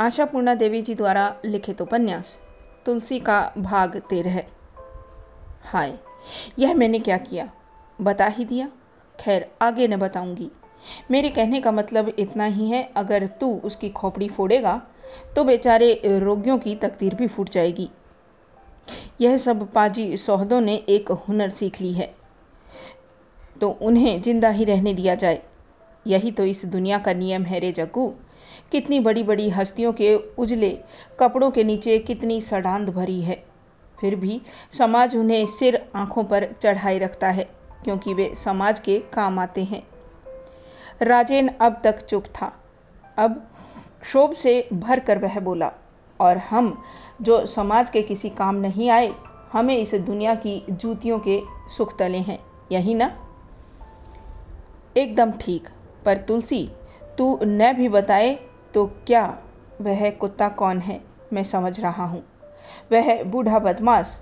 आशापूर्णा देवी जी द्वारा लिखित उपन्यास, तुलसी का भाग तेरह हाय, यह मैंने क्या किया? बता ही दिया। खैर, आगे न बताऊँगी। मेरे कहने का मतलब इतना ही है, अगर तू उसकी खोपड़ी फोड़ेगा तो बेचारे रोगियों की तकदीर भी फूट जाएगी। यह सब पाजी सौहदों ने एक हुनर सीख ली है। तो उन्हें ज़िंदा ही रहने दिया जाए। यही तो इस दुनिया का नियम है रे जग्गू। कितनी बड़ी बड़ी हस्तियों के उजले कपड़ों के नीचे कितनी सडांध भरी है। फिर भी समाज उन्हें सिर आँखों पर चढ़ाए रखता है, क्योंकि वे समाज के काम आते हैं। राजेन अब तक चुप था। अब क्षोभ से भर कर वह बोला, और हम, जो समाज के किसी काम नहीं आए, हमें इस दुनिया की जूतियों के सुख तले हैं, यही ना? एकदम ठीक, पर तुलसी, तू न भी बताए तो क्या वह कुत्ता कौन है? मैं समझ रहा हूँ। वह बूढ़ा बदमाश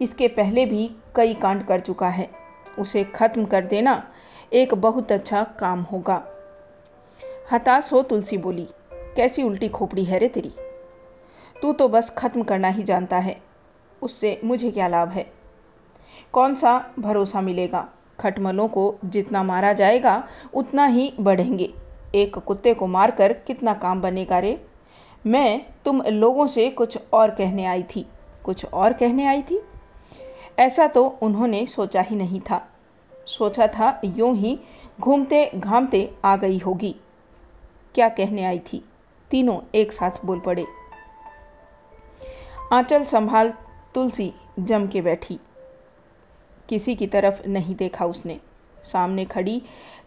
इसके पहले भी कई कांड कर चुका है। उसे ख़त्म कर देना एक बहुत अच्छा काम होगा। हताश हो तुलसी बोली, कैसी उल्टी खोपड़ी है रे तेरी? तू तो बस ख़त्म करना ही जानता है। उससे मुझे क्या लाभ है? कौन सा भरोसा मिलेगा? खटमलों को जितना मारा जाएगा, उतना ही बढ़ेंगे। एक कुत्ते को मारकर कितना काम बनेगा रे? मैं तुम लोगों से कुछ और कहने आई थी। कुछ और कहने आई थी? ऐसा तो उन्होंने सोचा ही नहीं था। सोचा था यूँ ही घूमते घामते आ गई होगी। क्या कहने आई थी? तीनों एक साथ बोल पड़े। आंचल संभाल तुलसी जम के बैठी। किसी की तरफ़ नहीं देखा उसने। सामने खड़ी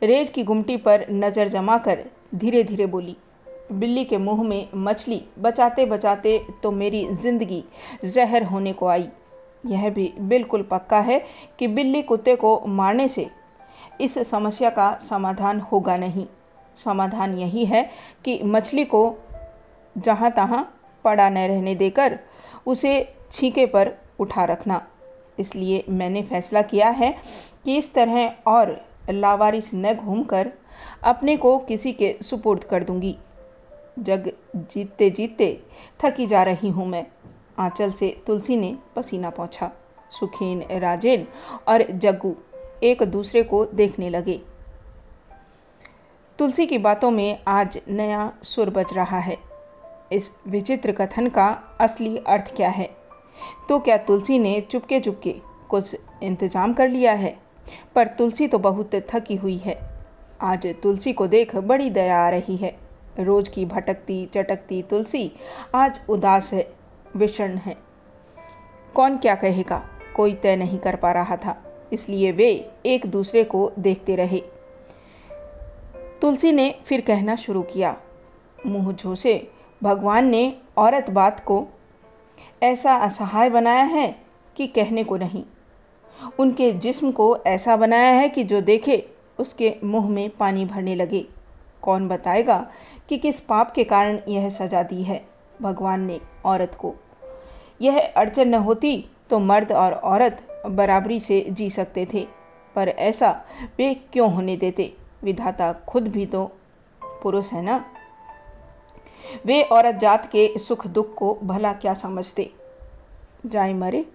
रेज की गुमटी पर नज़र जमा कर धीरे धीरे बोली, बिल्ली के मुँह में मछली बचाते बचाते तो मेरी ज़िंदगी जहर होने को आई। यह भी बिल्कुल पक्का है कि बिल्ली कुत्ते को मारने से इस समस्या का समाधान होगा नहीं। समाधान यही है कि मछली को जहाँ तहाँ पड़ा न रहने देकर उसे छीके पर उठा रखना। इसलिए मैंने फैसला किया है कि इस तरह और लावारिस न घूमकर अपने को किसी के सुपुर्द कर दूँगी। जग जीतते जीतते थकी जा रही हूँ मैं। आंचल से तुलसी ने पसीना पहुँचा सुखीन, राजेन और जग्गू एक दूसरे को देखने लगे। तुलसी की बातों में आज नया सुर बज रहा है। इस विचित्र कथन का असली अर्थ क्या है? तो क्या तुलसी ने चुपके चुपके कुछ इंतज़ाम कर लिया है? पर तुलसी तो बहुत थकी हुई है। आज तुलसी को देख बड़ी दया आ रही है। रोज की भटकती, चटकती तुलसी आज उदास है, विषण है। कौन क्या कहेगा? कोई तय नहीं कर पा रहा था। इसलिए वे एक दूसरे को देखते रहे। तुलसी ने फिर कहना शुरू किया। मुँह झोसे भगवान ने औरत बात को ऐसा असहाय बनाया है कि कहने को नहीं। उनके जिस्म को ऐसा बनाया है कि जो देखे, उसके मुँह में पानी भरने लगे। कौन बताएगा कि किस पाप के कारण यह सजा दी है भगवान ने औरत को। यह अड़चन न होती तो मर्द और औरत बराबरी से जी सकते थे, पर ऐसा वे क्यों होने देते? विधाता खुद भी तो पुरुष है ना? वे औरत जात के सुख दुख को भला क्या समझते? जाए मरे,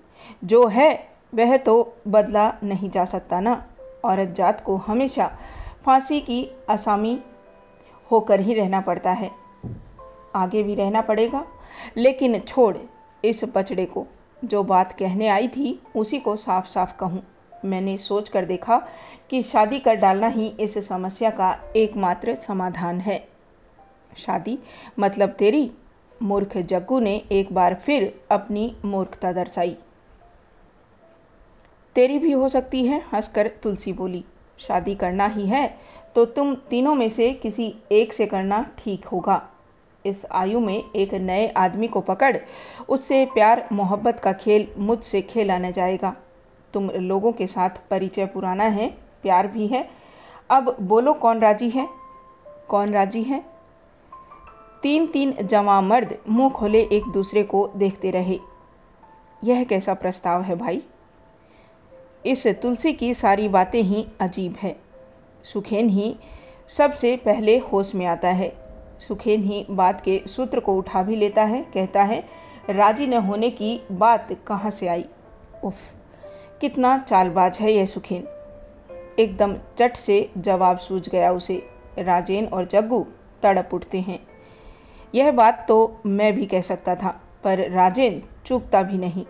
जो है वह तो बदला नहीं जा सकता ना। औरत जात को हमेशा फांसी की आसामी होकर ही रहना पड़ता है। आगे भी रहना पड़ेगा। लेकिन छोड़ इस बछड़े को। जो बात कहने आई थी, उसी को साफ़ साफ़ कहूँ। मैंने सोच कर देखा कि शादी कर डालना ही इस समस्या का एकमात्र समाधान है। शादी मतलब तेरी? मूर्ख जग्गू ने एक बार फिर अपनी मूर्खता दर्शाई। तेरी भी हो सकती है, हंसकर तुलसी बोली। शादी करना ही है तो तुम तीनों में से किसी एक से करना ठीक होगा। इस आयु में एक नए आदमी को पकड़, उससे प्यार, मोहब्बत का खेल मुझसे खेला न जाएगा। तुम लोगों के साथ परिचय पुराना है, प्यार भी है। अब बोलो कौन राज़ी है? कौन राज़ी है? तीन तीन जवा मर्द मुँह खोले एक दूसरे को देखते रहे। यह कैसा प्रस्ताव है भाई? इस तुलसी की सारी बातें ही अजीब है। सुखेन ही सबसे पहले होश में आता है। सुखेन ही बात के सूत्र को उठा भी लेता है, कहता है, राज़ी न होने की बात कहाँ से आई? उफ, कितना चालबाज है यह सुखेन। एकदम चट से जवाब सूझ गया उसे। राजेन और जग्गू तड़प उठते हैं। यह बात तो मैं भी कह सकता था, पर राजेन चूकता भी नहीं।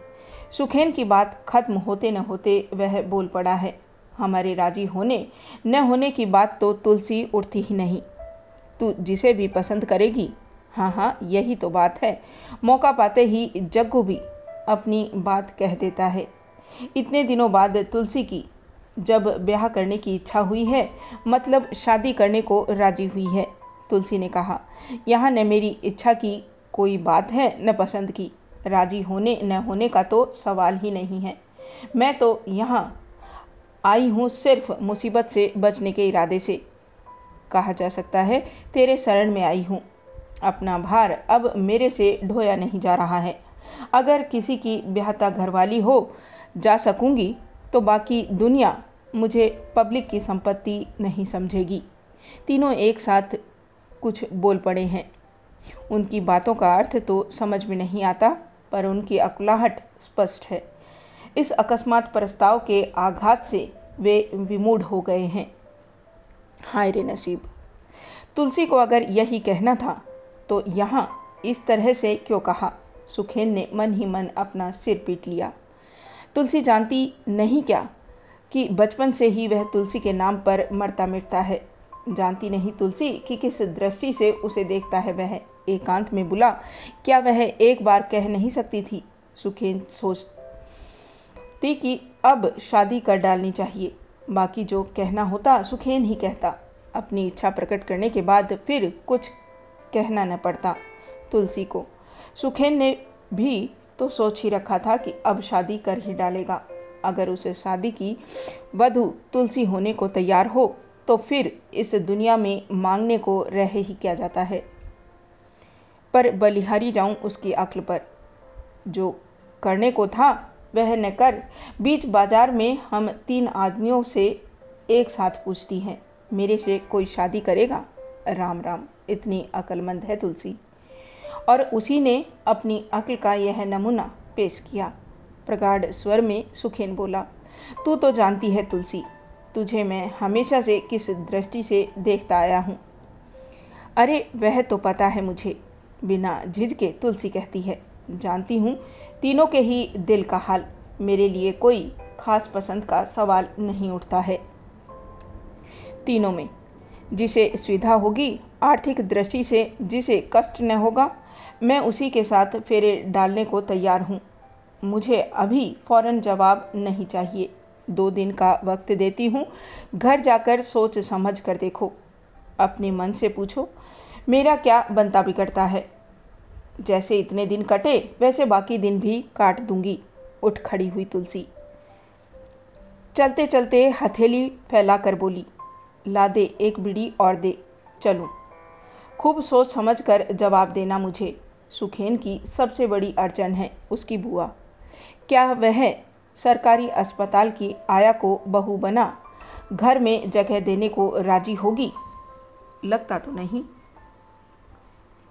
सुखेन की बात खत्म होते न होते वह बोल पड़ा है। हमारे राज़ी होने न होने की बात तो तुलसी उठती ही नहीं। तू जिसे भी पसंद करेगी। हाँ हाँ यही तो बात है। मौका पाते ही जग्गू भी अपनी बात कह देता है। इतने दिनों बाद तुलसी की जब ब्याह करने की इच्छा हुई है मतलब शादी करने को राज़ी हुई है, तुलसी ने कहा, यहाँ न मेरी इच्छा की कोई बात है, न पसंद की। राज़ी होने न होने का तो सवाल ही नहीं है। मैं तो यहाँ आई हूँ सिर्फ़ मुसीबत से बचने के इरादे से। कहा जा सकता है, तेरे शरण में आई हूँ। अपना भार अब मेरे से ढोया नहीं जा रहा है। अगर किसी की ब्याहता घरवाली हो जा सकूँगी तो बाकी दुनिया मुझे पब्लिक की संपत्ति नहीं समझेगी। तीनों एक साथ कुछ बोल पड़े हैं। उनकी बातों का अर्थ तो समझ में नहीं आता। पर उनकी अकुलाहट स्पष्ट है। इस अकस्मात प्रस्ताव के आघात से वे विमूढ़ हो गए हैं। हाय रे नसीब। तुलसी को अगर यही कहना था तो यहाँ इस तरह से क्यों कहा? सुखेन ने मन ही मन अपना सिर पीट लिया। तुलसी जानती नहीं क्या कि बचपन से ही वह तुलसी के नाम पर मरता मिटता है। जानती नहीं तुलसी कि किस दृष्टि से उसे देखता है वह। एकांत में बुला, क्या वह एक बार कह नहीं सकती थी? सुखेन सोचती कि अब शादी कर डालनी चाहिए। बाकी जो कहना होता, सुखेन ही कहता। अपनी इच्छा प्रकट करने के बाद फिर कुछ कहना न पड़ता तुलसी को। सुखेन ने भी तो सोच ही रखा था कि अब शादी कर ही डालेगा। अगर उसे शादी की वधु तुलसी होने को तैयार हो तो फिर इस दुनिया में मांगने को रह ही क्या जाता है? पर बलिहारी जाऊँ उसकी अक्ल पर। जो करने को था, वह न कर। बीच बाज़ार में हम तीन आदमियों से एक साथ पूछती हैं, मेरे से कोई शादी करेगा? राम राम, इतनी अक्लमंद है तुलसी। और उसी ने अपनी अक्ल का यह नमूना पेश किया। प्रगाढ़ स्वर में सुखेन बोला, तू तो जानती है तुलसी, तुझे मैं हमेशा से किस दृष्टि से देखता आया हूँ। अरे, वह तो पता है मुझे बिना झिझके तुलसी कहती है। जानती हूँ, तीनों के ही दिल का हाल। मेरे लिए कोई खास पसंद का सवाल नहीं उठता है। तीनों में, जिसे सुविधा होगी, आर्थिक दृष्टि से जिसे कष्ट न होगा, मैं उसी के साथ फेरे डालने को तैयार हूँ। मुझे अभी फ़ौरन जवाब नहीं चाहिए। दो दिन का वक्त देती हूँ। घर जाकर सोच समझ कर देखो। अपने मन से पूछो मेरा क्या बनता बिगड़ता है? जैसे इतने दिन कटे, वैसे बाकी दिन भी काट दूँगी। उठ खड़ी हुई तुलसी। चलते चलते हथेली फैला कर बोली, ला दे, एक बीड़ी और दे, चलूँ। खूब सोच समझ कर जवाब देना मुझे, सुखेन की सबसे बड़ी अड़चन है उसकी बुआ। क्या वह सरकारी अस्पताल की आया को बहू बना, घर में जगह देने को राज़ी होगी? लगता तो नहीं।